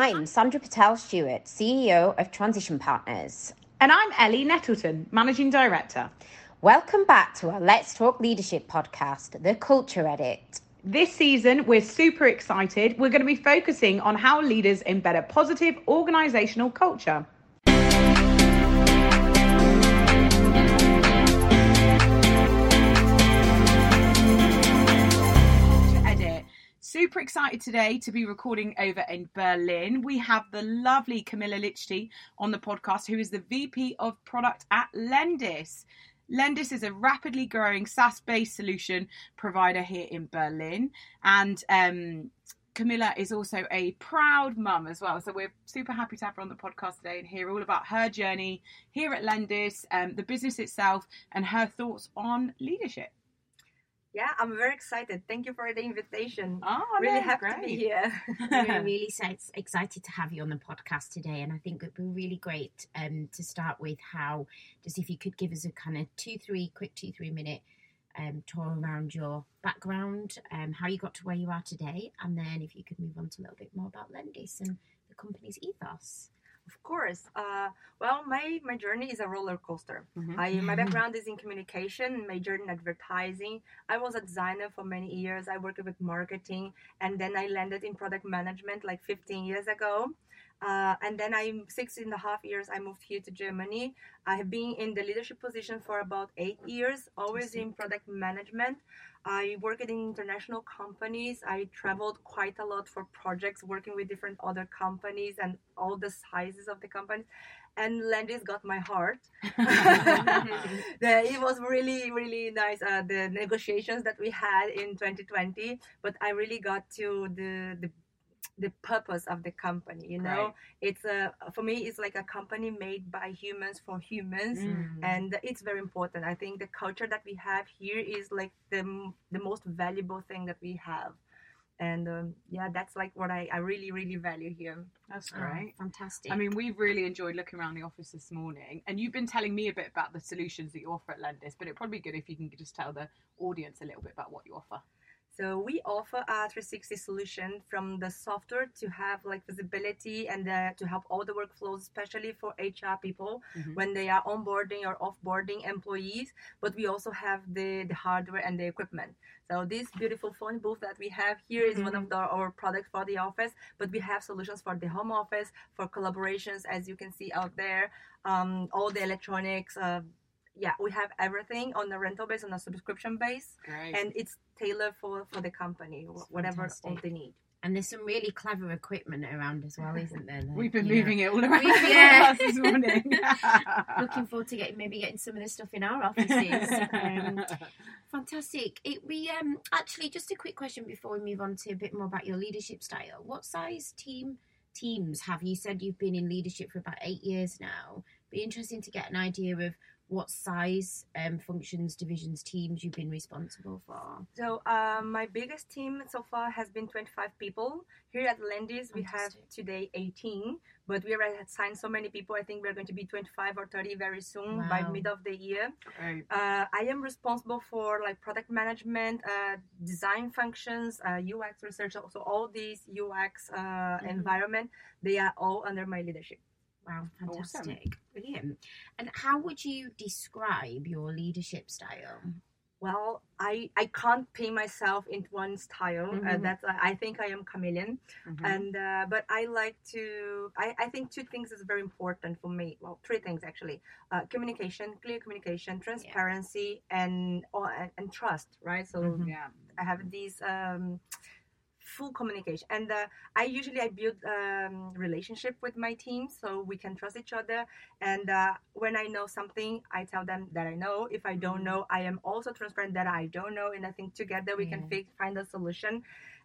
I'm Sandra Patel Stewart, CEO of Transition Partners. And I'm Elly Nettleton, Managing Director. Welcome back to our Let's Talk Leadership podcast, The Culture Edit. This season, we're super excited. We're going to be focusing on how leaders embed a positive organizational culture. Super excited today to be recording over in Berlin. We have the lovely Camilla Lichti on the podcast, who is the VP of Product at Lendis. Lendis is a rapidly growing SaaS based solution provider here in Berlin. And um, Camilla is also a proud mum as well. So we're super happy to have her on the podcast today and hear all about her journey here at Lendis, um, the business itself, and her thoughts on leadership. Yeah, I'm very excited. Thank you for the invitation. Oh, really happy great. to be here. We're really excited to have you on the podcast today, and I think it would be really great um, to start with how, just if you could give us a kind of two, three, quick two, three minute um, tour around your background, um, how you got to where you are today, and then if you could move on to a little bit more about Lendis and the company's ethos. Of course. Uh, well, my, my journey is a roller coaster. Mhm. I, my background is in communication, majored in advertising. I was a designer for many years. I worked with marketing, and then I landed in product management like 15 years ago. Uh, and then I'm six and a half years, I moved here to Germany. I have been in the leadership position for about eight years, always in product management. I worked in international companies. I traveled quite a lot for projects, working with different other companies and all the sizes of the companies. And Lendis got my heart. it was really, really nice. Uh, the negotiations that we had in 2020, but I really got to the the the purpose of the company you know Right. it's a for me it's like a company made by humans for humans Mm. and it's very important i think the culture that we have here is like the, the most valuable thing that we have and um, yeah that's like what I, I really really value here That's Oh, great. fantastic. I mean, we've really enjoyed looking around the office this morning, and you've been telling me a bit about the solutions that you offer at Lendis, but it'd probably be good if you can just tell the audience a little bit about what you offer. So we offer a 360 solution from the software to have like visibility and uh, to help all the workflows, especially for HR people Mhm. when they are onboarding or offboarding employees. But we also have the, the hardware and the equipment. So this beautiful phone booth that we have here is one of the, our products for the office. But we have solutions for the home office, for collaborations, as you can see out there, um, all the electronics. Uh, yeah, we have everything on a rental base, on a subscription base Great. and it's tailored for for the company wh- whatever all they need and there's some really clever equipment around as well, isn't there? Like, We've been you know, moving it all around We've- the yeah. house this morning. Looking forward to getting maybe getting some of this stuff in our offices. um, Fantastic. It, we um actually just a quick question before we move on to a bit more about your leadership style. What size team teams have you said you've been in leadership for about eight years now? Be interesting to get an idea of what size um, functions, divisions, teams you've been responsible for. so um, my biggest team so far has been 25 people here at lendis we have today 18 but we already had signed so many people i think we're going to be 25 or 30 very soon by Wow. mid of the year Great. uh, i am responsible for like product management uh, design functions uh, ux research so all these ux uh, Mm-hmm. environment they are all under my leadership Wow, Awesome. fantastic. Brilliant. And how would you describe your leadership style? Well, I I can't pin myself into one style. Uh, Mhm. that's I think I am chameleon, Mhm. and uh, but I like to. I, I think two things is very important for me. Well, three things actually: uh, communication, clear communication, transparency, and oh, and, and trust. Right. So Mhm. yeah. I have these um, full communication, and uh, I usually I build um, relationship with my team so we can trust each other. And uh, when I know something, I tell them that I know. If I don't Mhm. know, I am also transparent that I don't know, and I think together we Yeah. can fi- find a solution.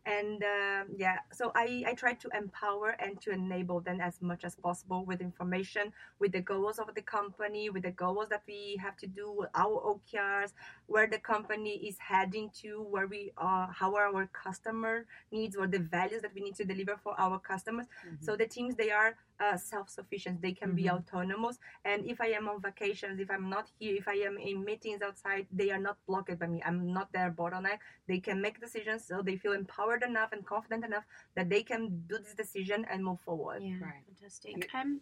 And um yeah, so I, I try to empower and to enable them as much as possible with information, with the goals of the company, with the goals that we have to do, our OKRs, where the company is heading to, where we are, how are our customer needs, or the values that we need to deliver for our customers. Mhm. So the teams they are uh, self-sufficient they can be Mhm. autonomous and if i am on vacations if i'm not here if i am in meetings outside they are not blocked by me i'm not their bottleneck they can make decisions so they feel empowered enough and confident enough that they can do this decision and move forward Yeah, Right. fantastic. Um,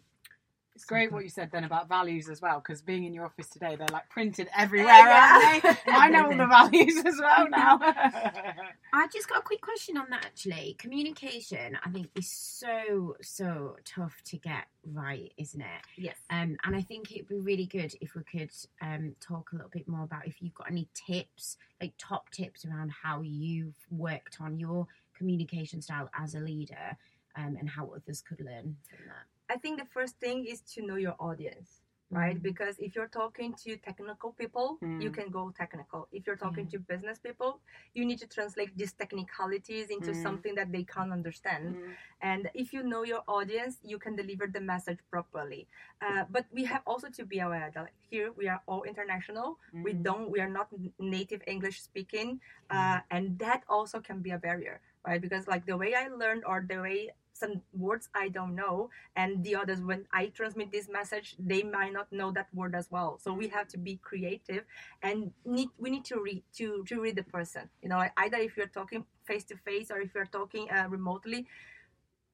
It's great what you said then about values as well, because being in your office today, they're like printed everywhere, yeah. aren't they? I know all the values as well now. I just got a quick question on that actually. Communication, I think, is so so tough to get right, isn't it? yes Um, and I think it'd be really good if we could um, talk a little bit more about if you've got any tips, like top tips around how you've worked on your communication style as a leader, um, and how others could learn from that. I think the first thing is to know your audience, right? Mhm. Because if you're talking to technical people, you Mm. can go technical. If you're talking Yeah. to business people, you need to translate these technicalities into Mm. something that they can't understand. Mm. And if you know your audience, you can deliver the message properly. Uh, but we have also to be aware that here we are all international. We Mm. don't, we are not native English speaking, uh, and that also can be a barrier, right? Because like the way I learned or the way some words I don't know, and the others when I transmit this message, they might not know that word as well. So we have to be creative, and need we need to read to to read the person. You know, either if you're talking face to face or if you're talking uh, remotely.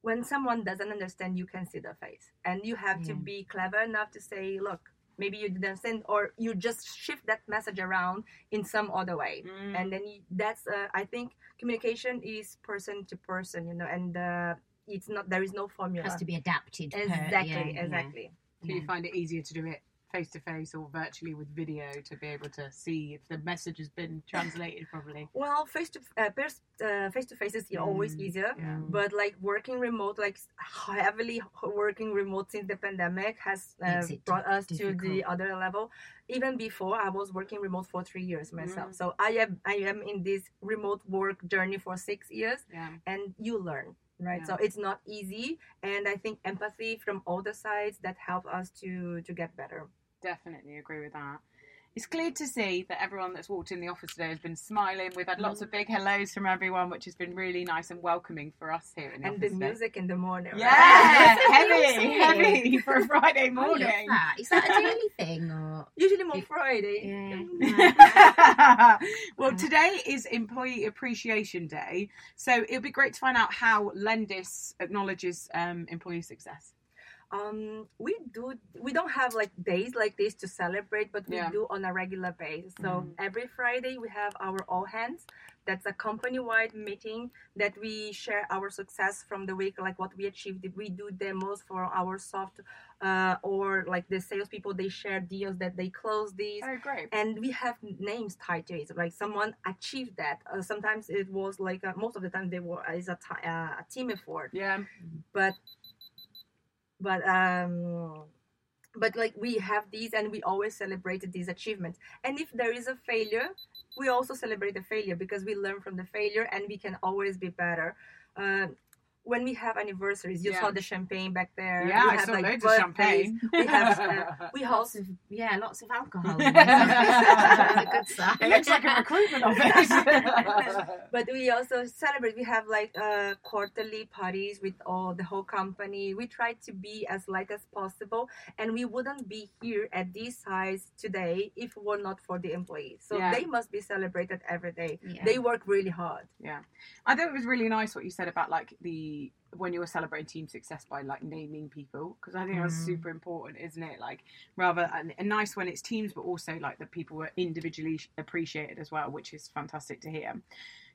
When someone doesn't understand, you can see the face, and you have to be clever enough to say, "Look, maybe you didn't send, or you just shift that message around in some other way." Mm. and then you, that's uh, i think communication is person to person you know and uh, it's not there is no formula. It formula has to be adapted. exactly yeah, yeah, exactly Do you find it easier to do it face to face or virtually with video to be able to see if the message has been translated properly? well face to face to face is always Mm, easier yeah. but like working remote like heavily working remote since the pandemic has uh, brought us to the other level even before i was working remote for three years myself Mm. so i am i am in this remote work journey for six years Yeah. and you learn right Yeah. so it's not easy and i think empathy from all the sides that help us to to get better Definitely agree with that. It's clear to see that everyone that's walked in the office today has been smiling. We've had lots mm. of big hellos from everyone, which has been really nice and welcoming for us here in the and the office. today. music in the morning? Yeah, That's heavy, heavy for a Friday morning. that. Is that a daily thing or? usually more friday Yeah. Mm. well, mm. today is Employee Appreciation Day, so it'll be great to find out how Lendis acknowledges um, employee success. Um we do we don't have like days like this to celebrate but we Yeah. do on a regular basis. So Mhm. every friday we have our all hands. That's a company-wide meeting that we share our success from the week like what we achieved. We do demos for our soft uh, or like the salespeople they share deals that they close these Oh, great. and we have names tied to it like someone achieved that. Uh, sometimes it was like uh, most of the time they were is a, uh, a team effort. Yeah, but but um but like we have these and we always celebrated these achievements. And if there is a failure we also celebrate the failure because we learn from the failure and we can always be better. Uh, when we have anniversaries you Yeah. saw the champagne back there yeah, we I have saw like loads of champagne. we have uh, we Lots of yeah, lots of alcohol. Good. It looks like a recruitment office. but we also celebrate we have like uh, quarterly parties with all the whole company we try to be as light as possible and we wouldn't be here at this size today if it were not for the employees so Yeah. they must be celebrated every day Yeah. they work really hard Yeah, I thought it was really nice what you said about like the when you were celebrating team success by like naming people because I think that's Mm. super important, isn't it? Like rather and, and nice when it's teams, but also like that people were individually appreciated as well, which is fantastic to hear.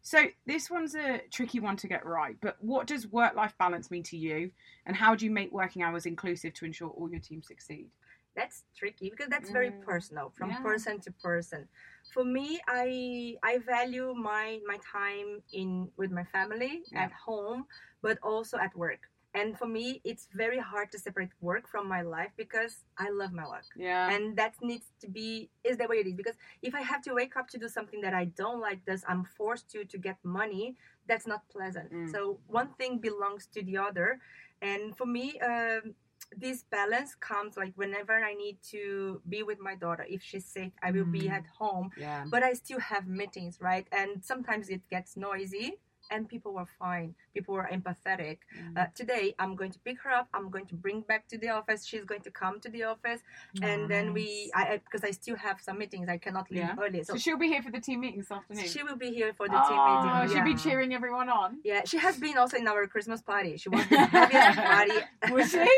So this one's a tricky one to get right, but what does work-life balance mean to you, and how do you make working hours inclusive to ensure all your teams succeed? That's tricky because that's very Mm. personal from Yeah. person to person for me i i value my my time in with my family Yeah. at home but also at work and for me it's very hard to separate work from my life because i love my work Yeah, and that needs to be is the way it is because if i have to wake up to do something that i don't like this i'm forced to to get money that's not pleasant Mm. so one thing belongs to the other and for me um, this balance comes like whenever i need to be with my daughter. If she's sick i will be Mm. at home. Yeah, but i still have meetings right? And sometimes it gets noisy and people were fine people were empathetic Mm. uh, today i'm going to pick her up i'm going to bring back to the office she's going to come to the office and then we i because I, still have some meetings i cannot leave Yeah. early so, so, she'll be here for the team meeting this afternoon. she will be here for the team oh, meeting she'll yeah. be cheering everyone on. yeah she has been also in our christmas party she was the heaviest party Was she?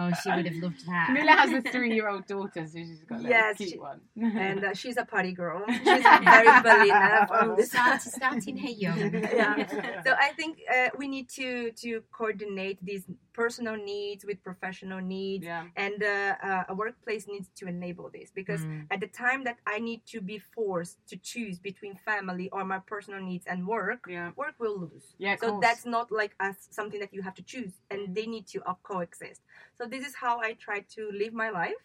Oh, she would have loved that. Mila has a three-year-old daughter, so she's got a Yes, cute she- one. and uh, she's a party girl she's a very Belina from Start, starting her young. Yeah. so I think uh, we need to to coordinate these personal needs with professional needs, yeah, and uh, uh, a workplace needs to enable this because Mm. at the time that I need to be forced to choose between family or my personal needs and work, yeah, work will lose. yeah. So course. that's not like as something that you have to choose, and they need to uh, coexist. So this is how I try to live my life,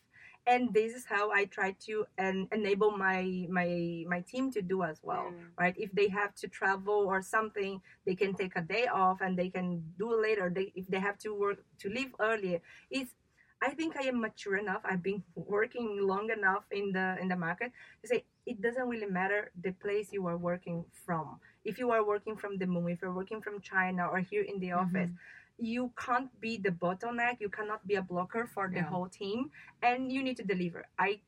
and this is how I try to en- enable my my my team to do as well Mm. right? If they have to travel or something they can take a day off and they can do it later. They if they have to work to leave earlier it's i think i am mature enough. I've been working long enough in the in the market to say it doesn't really matter the place you are working from. If you are working from the moon if you're working from china or here in the office you can't be the bottleneck you cannot be a blocker for the Yeah. whole team and you need to deliver i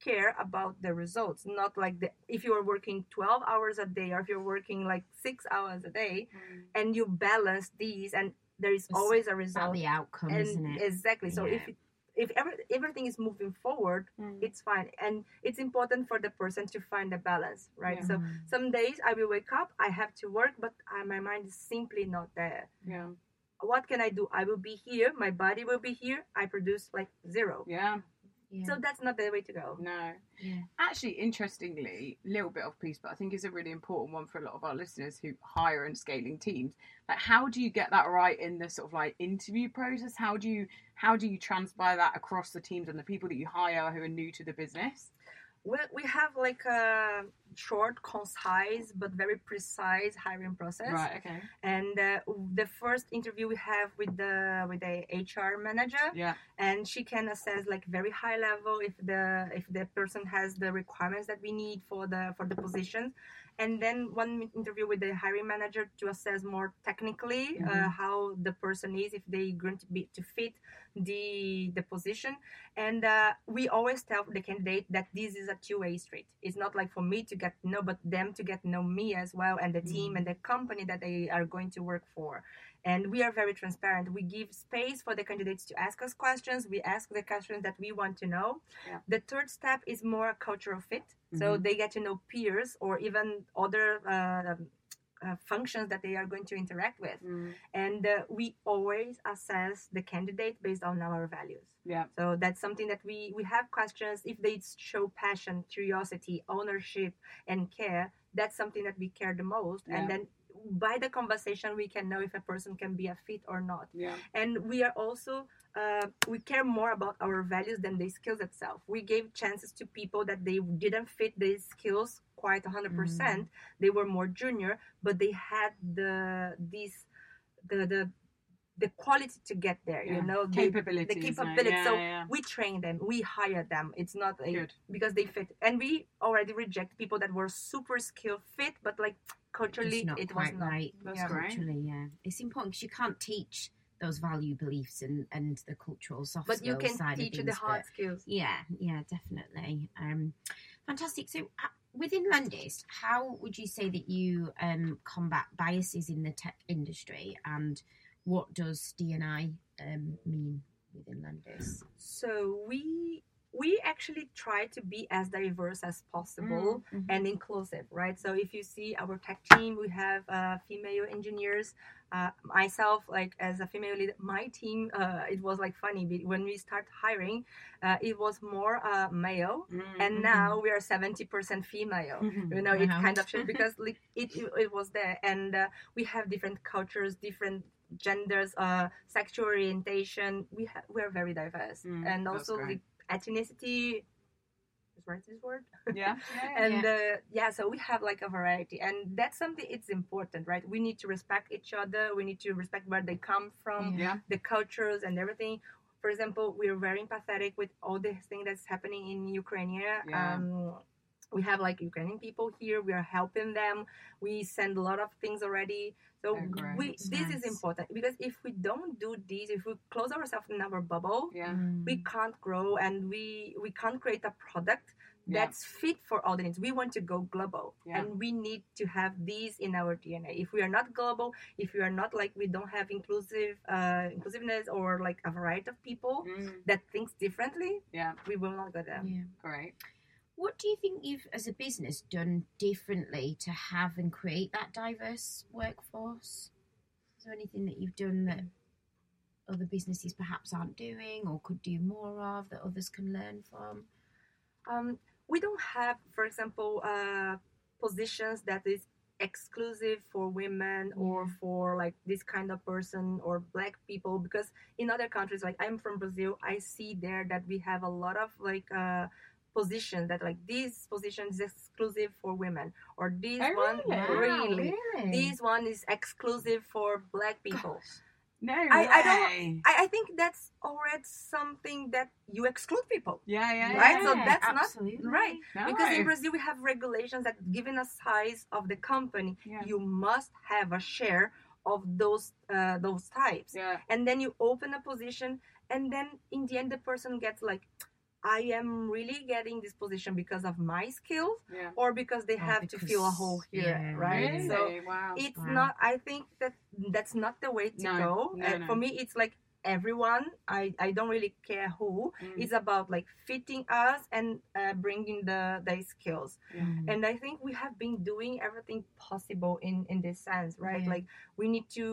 care about the results not like the if you are working 12 hours a day or if you're working like six hours a day Mm. and you balance these and there is It's always a result the outcome, and isn't it? exactly so if it, if every, everything is moving forward Mm. it's fine and it's important for the person to find a balance right Yeah. so some days i will wake up i have to work but uh, my mind is simply not there yeah, what can i do i will be here my body will be here i produce like zero yeah. Yeah. so that's not the way to go No. Yeah. Actually, interestingly, little bit off piece, but I think it's a really important one for a lot of our listeners who hire and scaling teams. Like, how do you get that right in the sort of like interview process? How do you how do you transpire that across the teams and the people that you hire who are new to the business? We, we have like a short concise but very precise hiring process Right. Okay. and uh, the first interview we have with the with the hr manager Yeah. and she can assess like very high level if the if the person has the requirements that we need for the for the positions and then one interview with the hiring manager to assess more technically uh, Mhm. how the person is if they going to be to fit the the position. And uh, we always tell the candidate that this is a two-way street. It's not like for me to get to know but them to get to know me as well and the team and the company that they are going to work for and we are very transparent we give space for the candidates to ask us questions we ask the questions that we want to know Yeah. the third step is more a cultural fit so Mhm. they get to know peers or even other uh, uh, functions that they are going to interact with Mm. and uh, we always assess the candidate based on our values Yeah. so that's something that we we have questions if they show passion curiosity ownership and care that's something that we care the most Yeah. and then by the conversation we can know if a person can be a fit or not. Yeah. and we are also uh, we care more about our values than the skills itself. We gave chances to people that they didn't fit these skills quite 100%. They were more junior but they had the these the the the quality to get there Yeah. you know the, Capabilities. the capability Yeah, so yeah. we train them we hire them it's not a, Good. because they fit and we already reject people that were super skill fit but like culturally It's not it was not right. That's Yeah. great. Culturally, yeah. It's important because you can't teach those value beliefs and, and the cultural soft but you skills can side teach of the things, hard but- skills Yeah, yeah, definitely. Um, fantastic. So, uh, within Lendis, how would you say that you um, combat biases in the tech industry, and what does DNI um, mean within Lendis? so we we actually try to be as diverse as possible Mm. and inclusive right? So if you see our tech team we have uh, female engineers. Uh, myself like as a female leader my team uh, it was like funny. When we start hiring uh, it was more uh, male Mm. and now we are 70% female. You know it kind of changed because like, it, it, it was there. And uh, we have different cultures different genders uh sexual orientation we ha- we are very diverse Mm, and also like ethnicity is right this word Yeah. yeah. and uh, yeah so we have like a variety and that's something it's important right we need to respect each other we need to respect where they come from yeah. the cultures and everything. For example, we're very empathetic with all the thing that's happening in Ukraine. Yeah. Um, we have like Ukrainian people here. We are helping them. We send a lot of things already. So Oh, we That's this is important because if we don't do this, if we close ourselves in our bubble, Yeah. Mm. we can't grow and we we can't create a product Yeah. that's fit for all the needs. We want to go global, Yeah. and we need to have these in our DNA. If we are not global, if we are not like we don't have inclusive uh, inclusiveness or like a variety of people Mm, that thinks differently, yeah. we will not go there. Yeah. Great. What do you think you've, as a business, done differently to have and create that diverse workforce? Is there anything that you've done that other businesses perhaps aren't doing or could do more of that others can learn from? Um, we don't have, for example, uh, positions that is exclusive for women or for like this kind of person or black people because in other countries like i'm from brazil i see there that we have a lot of like uh positions that like this position is exclusive for women or this Oh, one really? really this one is exclusive for black people No I- I don't- I, I think that's already something that you exclude people yeah, yeah, yeah. Right, so Yeah, that's not- right. No. because in Brazil we have regulations that given a size of the company, Yeah. you must have a share of those uh, those types, Yeah. and then you open a position, and then in the end the person gets like, I am really getting this position because of my skills, Yeah. or because they Or have to fill a hole here, yeah, right? Really? So wow. it's Wow. not. I think that that's not the way to No, go. no, Uh, no. For me, it's like everyone. I I don't really care who. Mm, It's about like fitting us and uh, bringing the the skills yeah. Mm. and i think we have been doing everything possible in in this sense right Yeah. like we need to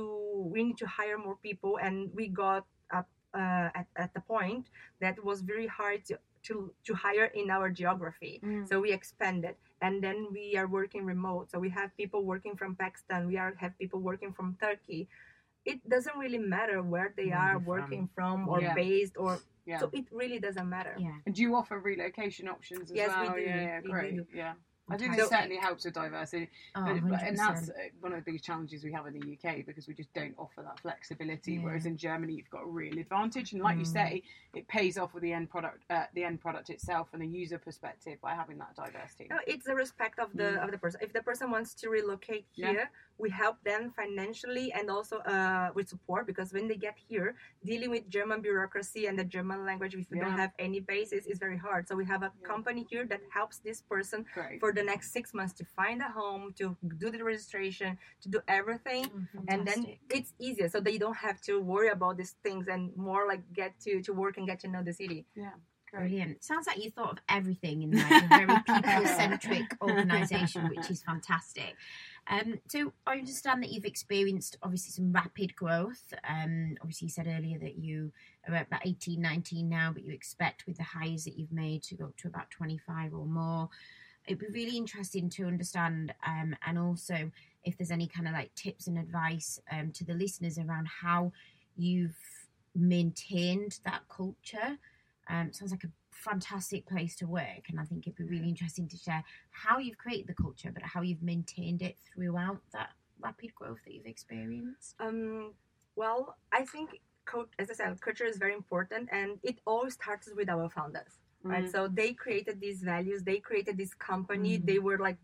we need to hire more people and we got up uh, at, at the point that was very hard to to, to hire in our geography Mm. so we expanded and then we are working remote so we have people working from pakistan we are have people working from turkey it doesn't really matter where they Where are they're from. working from, or Yeah. based or yeah. so it really doesn't matter Yeah. And do you offer relocation options as Yes, we do. Yeah, yeah, We great. do. Yeah. I think Fantastic. this certainly helps with diversity. Oh, But- but- and that's 100%. uh, one of the biggest challenges we have in the UK because we just don't offer that flexibility. Yeah. Whereas in Germany, you've got a real advantage, and like you Mm. say, it pays off with the end product, uh, the end product itself, and the user perspective by having that diversity. No, it's the respect of the Mm. of the person. If the person wants to relocate Yeah. here, we help them financially and also uh, with support because when they get here, dealing with German bureaucracy and the German language, if you don't have any basis, is very hard. So we have a Yeah. company here that helps this person Great. for the next six months to find a home, to do the registration, to do everything. Oh, And then it's easier, so they don't have to worry about these things and more like get to, to work and get to know the city. Yeah. Brilliant. Sounds like you thought of everything in like a very people centric organisation, which is fantastic. Um, so I understand that you've experienced obviously some rapid growth. Um, obviously, you said earlier that you are at about 18, 19 now, but you expect with the hires that you've made to go up to about 25 or more. It'd be really interesting to understand, um, and also if there's any kind of like tips and advice um, to the listeners around how you've maintained that culture um, sounds like a fantastic place to work, and I think it'd be really interesting to share how you've created the culture, but how you've maintained it throughout that rapid growth that you've experienced. Um, well, I think, as I said, culture is very important, and it all starts with our founders, right? Mm. So they created these values, they created this company, Mm. they were like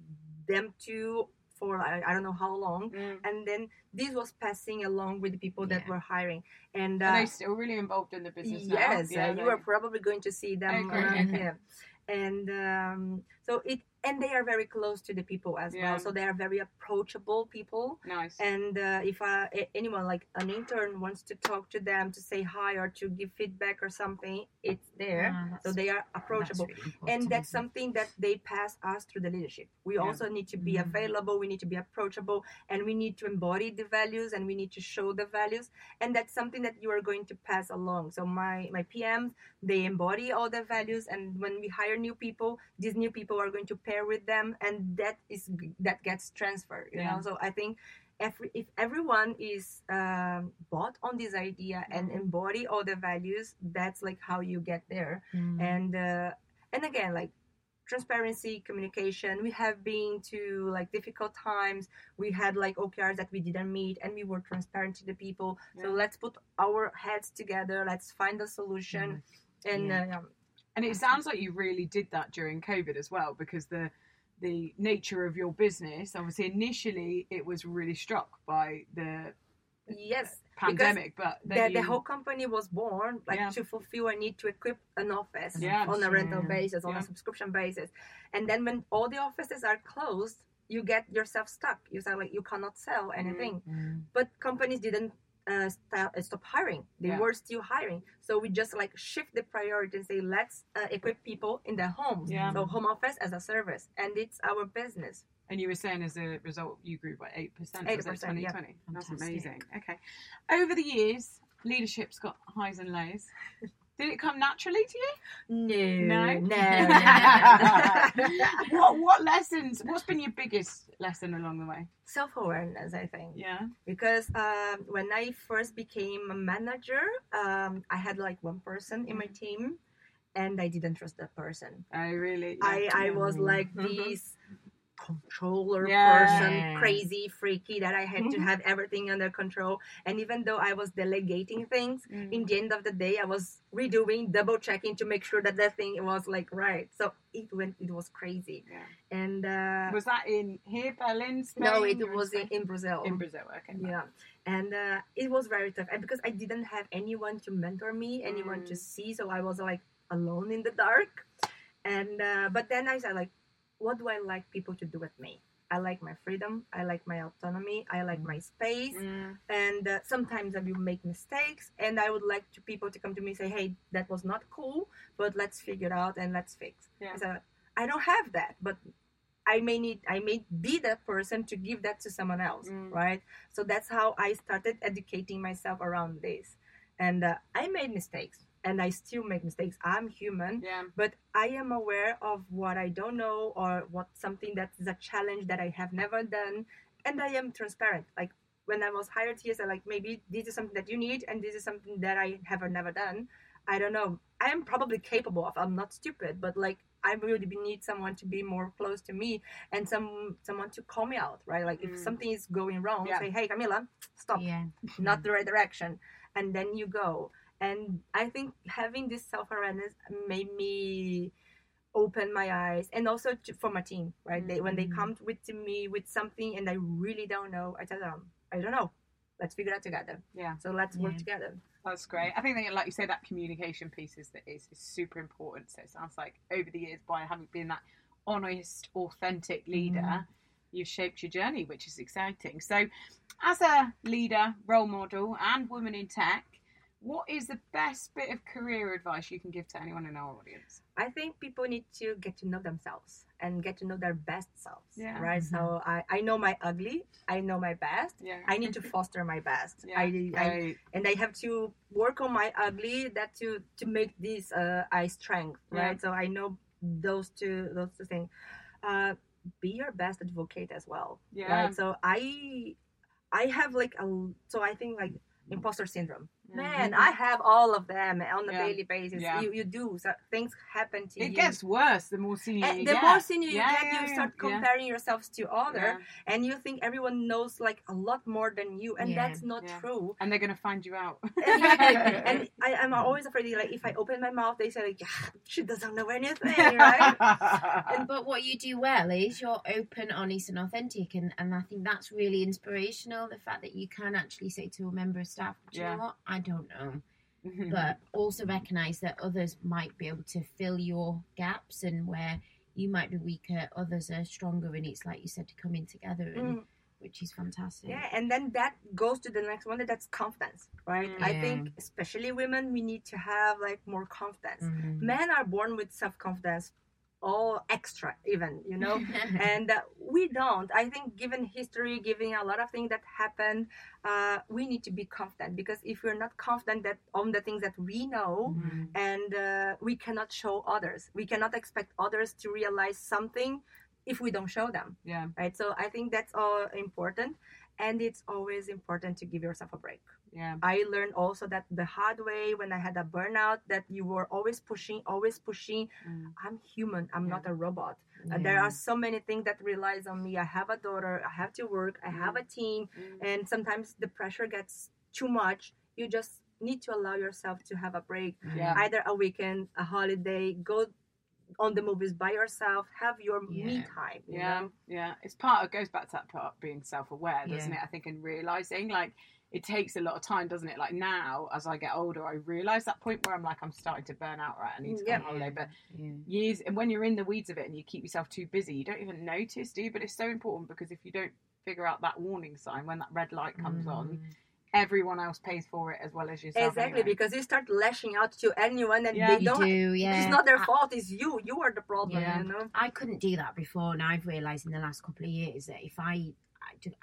them two for I, I don't know how long, Mm. and then this was passing along with the people that Yeah. were hiring, and uh, they still really involved in the business now? yes, Yeah, uh, you are probably going to see them around here, and um, so it and they are very close to the people as Yeah. well, so they are very approachable people. Nice. and uh, if uh, anyone like an intern wants to talk to them to say hi or to give feedback or something it's there. Ah, so they are that's approachable. really and that's something that they pass us through the leadership. We Yeah. also need to be Mm. available. We need to be approachable. And we need to embody the values and we need to show the values. And that's something that you are going to pass along. So my my pms they embody all the values. And when we hire new people these new people are going to pair with them and that is that gets transferred you Yeah. know so i think every, if everyone is um, bought on this idea and Mhm. embody all the values that's like how you get there Mm. and uh, and again like transparency communication we have been to like difficult times we had like okrs that we didn't meet and we were transparent to the people so let's put our heads together let's find a solution and Yeah. uh, yeah. And it sounds like you really did that during COVID as well, because the the nature of your business, obviously, initially it was really struck by the yes pandemic, but the, then the whole company was born like Yeah. to fulfill a need to equip an office Yeah, on a rental sure. basis on Yeah. a subscription basis and then when all the offices are closed you get yourself stuck you say like you cannot sell anything Mm. but companies didn't uh, uh, stop hiring they Yeah. were still hiring so we just like shift the priority and say let's uh, equip people in their homes Yeah. so home office as a service and it's our business And you were saying as a result, you grew by 8%. was 8%, yeah. 2020? That's Fantastic. amazing. Okay. Over the years, leadership's got highs and lows. Did it come naturally to you? no No? no, no. what, what lessons, what's been your biggest lesson along the way? self-awareness i think Yeah. because um, when I first became a manager, um, I had like one person in my team, and I didn't trust that person. Oh, really? I, I was like this controller Yeah. person, crazy, freaky, that I had to have everything under control. And even though I was delegating things, Mm. in the end of the day, I was redoing, double checking to make sure that that thing was like right. So it went, it was crazy. Yeah. And uh, Was that in here, Berlin, Spain? no, it was in, in Brazil. in Brazil. Okay. Yeah, and uh, it was very tough, and because I didn't have anyone to mentor me, anyone to Mm. see, so I was like alone in the dark. And uh, but then I said like, what do I like people to do with me? I like my freedom. I like my autonomy. I like my space. Mm. And uh, sometimes I will make mistakes, and I would like to people to come to me and say, "Hey, that was not cool, but let's figure it out and let's fix." Yeah. I I don't have that, but I may need, I may be that person to give that to someone else, Mm. right? So that's how I started educating myself around this, and uh, I made mistakes, and I still make mistakes. I'm human, Yeah. but I am aware of what I don't know or what something that is a challenge that I have never done, and I am transparent. Like when I was hired here, so like maybe this is something that you need, and this is something that I have never done. I don't know. I am probably capable of. I'm not stupid, but like I really need someone to be more close to me and some someone to call me out, right? Like if Mm. something is going wrong, Yeah. say, "Hey, Camilla, stop." Yeah. not the right direction and then you go and i think having this self-awareness made me open my eyes and also to, for my team right they, when they Mhm. come with to me with something and i really don't know i tell them i don't know let's figure it out together Yeah. so let's work together That's great. I think that, like you say, that communication piece is that is, is super important. So it sounds like over the years, by having been that honest, authentic leader, Mm-hmm. you've shaped your journey, which is exciting. So, as a leader, role model, and woman in tech, what is the best bit of career advice you can give to anyone in our audience? i think people need to get to know themselves and get to know their best selves Yeah. right so I, I know my ugly i know my best Yeah. i need to foster my best Yeah. I, I Great. and I have to work on my ugly that to to make this uh I strength right Yeah. so I know those two those two things uh be your best advocate as well Yeah. right so I I have like a so I think like imposter syndrome man mm-hmm. I have all of them on a Yeah. daily basis Yeah. you you do so things happen to It you it gets worse the more senior and you the get. more senior you Yeah, get, yeah, you yeah, start yeah. comparing yourselves to other, Yeah. and you think everyone knows like a lot more than you, and Yeah, that's not yeah. true. And they're going to find you out. and I, I'm mm. always afraid like if I open my mouth, they say like, yeah, she doesn't know anything, right? And but what you do well is you're open, honest, and authentic, and, and I think that's really inspirational. The fact that you can actually say to a member of staff, "Do you know what? I don't know," Mm-hmm. but also recognize that others might be able to fill your gaps, and where you might be weaker, others are stronger, and it's like you said to come in together, and Mm. which is fantastic. Yeah, and then that goes to the next one. That's confidence, right? I think especially women, we need to have like more confidence. Mhm. Men are born with self confidence, all extra even, you know. and uh, we don't i think given history given a lot of things that happened uh, we need to be confident because if we're not confident that on the things that we know Mhm. and uh, we cannot show others we cannot expect others to realize something if we don't show them yeah. right so i think that's all important and it's always important to give yourself a break Yeah. I learned also that the hard way when I had a burnout that you were always pushing, always pushing. Mm. I'm human. I'm Yeah. not a robot. Yeah. there are so many things that relies on me. I have a daughter. I have to work. I have a team, Mm. and sometimes the pressure gets too much. You just need to allow yourself to have a break Yeah. either a weekend a holiday go on the movies by yourself have your me time you Yeah, know? yeah. It's part. It goes back to that part being self-aware, doesn't Yeah. it? I think and realizing like it takes a lot of time, doesn't it? Like now, as I get older, I realize that point where I'm like, I'm starting to burn out. Right, I need to go Yeah. on holiday. But Yeah. years, and when you're in the weeds of it and you keep yourself too busy, you don't even notice, do you? But it's so important because if you don't figure out that warning sign when that red light comes on, Mm. everyone else pays for it as well as yourself. exactly anyway. because you start lashing out to anyone and Yeah. they don't do, yeah. it's not their I- fault it's you you are the problem Yeah. you know I couldn't do that before, and I've realised in the last couple of years that if I, I just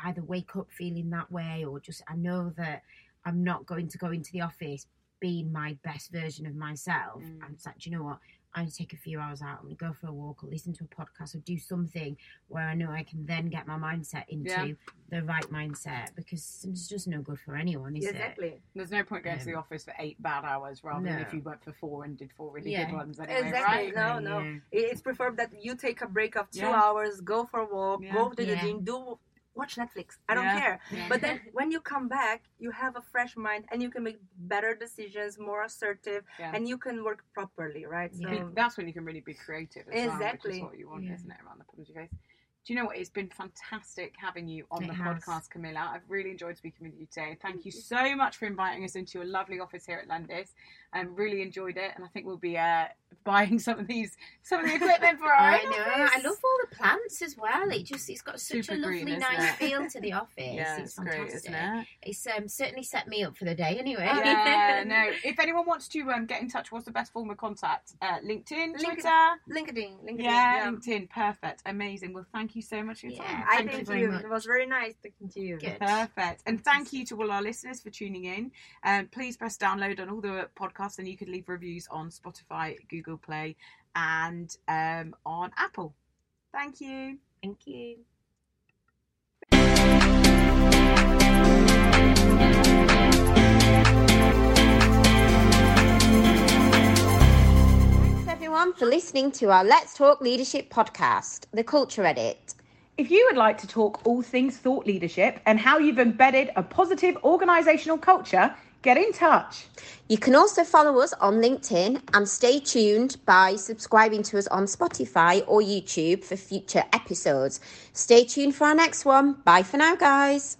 either wake up feeling that way or just I know that I'm not going to go into the office being my best version of myself, Mm. I'm just like, do you know what? I'm take a few hours out. I'm going to go for a walk or listen to a podcast or do something where I know I can then get my mindset into Yeah. the right mindset because it's just no good for anyone, is it? exactly There's no point going to the Um, office for eight bad hours rather than if you went for four and did four really Yeah. good ones anyway, Exactly. right? No, no. Yeah. it's preferred that you take a break of two Yeah. hours go for a walk Yeah. go to the Yeah. gym do watch netflix i don't Yeah. care Yeah. but then when you come back you have a fresh mind and you can make better decisions more assertive Yeah. and you can work properly right so Yeah. That's when you can really be creative as well, which Exactly. is what you want, Yeah. isn't it, around the problems you face. Do you know what? It's been fantastic having you on It the has. podcast, Camilla. I've really enjoyed speaking with you today. Thank you so much for inviting us into your lovely office here at Lendis. I um, really enjoyed it, and I think we'll be uh, buying some of these, some of the equipment for our I own know. office. I love all the plants as well. It just it's got such Super a lovely, green, nice it? feel to the office. Yeah, it's, it's great, fantastic. isn't it? It's um, certainly set me up for the day anyway. Yeah, no. If anyone wants to um, get in touch, what's the best form of contact? Uh, LinkedIn. Twitter. linkedin linkedin Yeah, LinkedIn. Perfect. Amazing. Well, thank you so much for your Yeah. time. I Thank thank, you you. It was very nice talking to you. Good. Perfect. And thank you to all our listeners for tuning in. Um, please press download on all the podcasts and you could leave reviews on Spotify, Google Play, and um, on Apple. Thank you. Thank you. Thanks everyone for listening to our Let's Talk Leadership podcast, The Culture Edit. If you would like to talk all things thought leadership and how you've embedded a positive organisational culture, get in touch. You can also follow us on LinkedIn and stay tuned by subscribing to us on Spotify or YouTube for future episodes. Stay tuned for our next one. Bye for now, guys.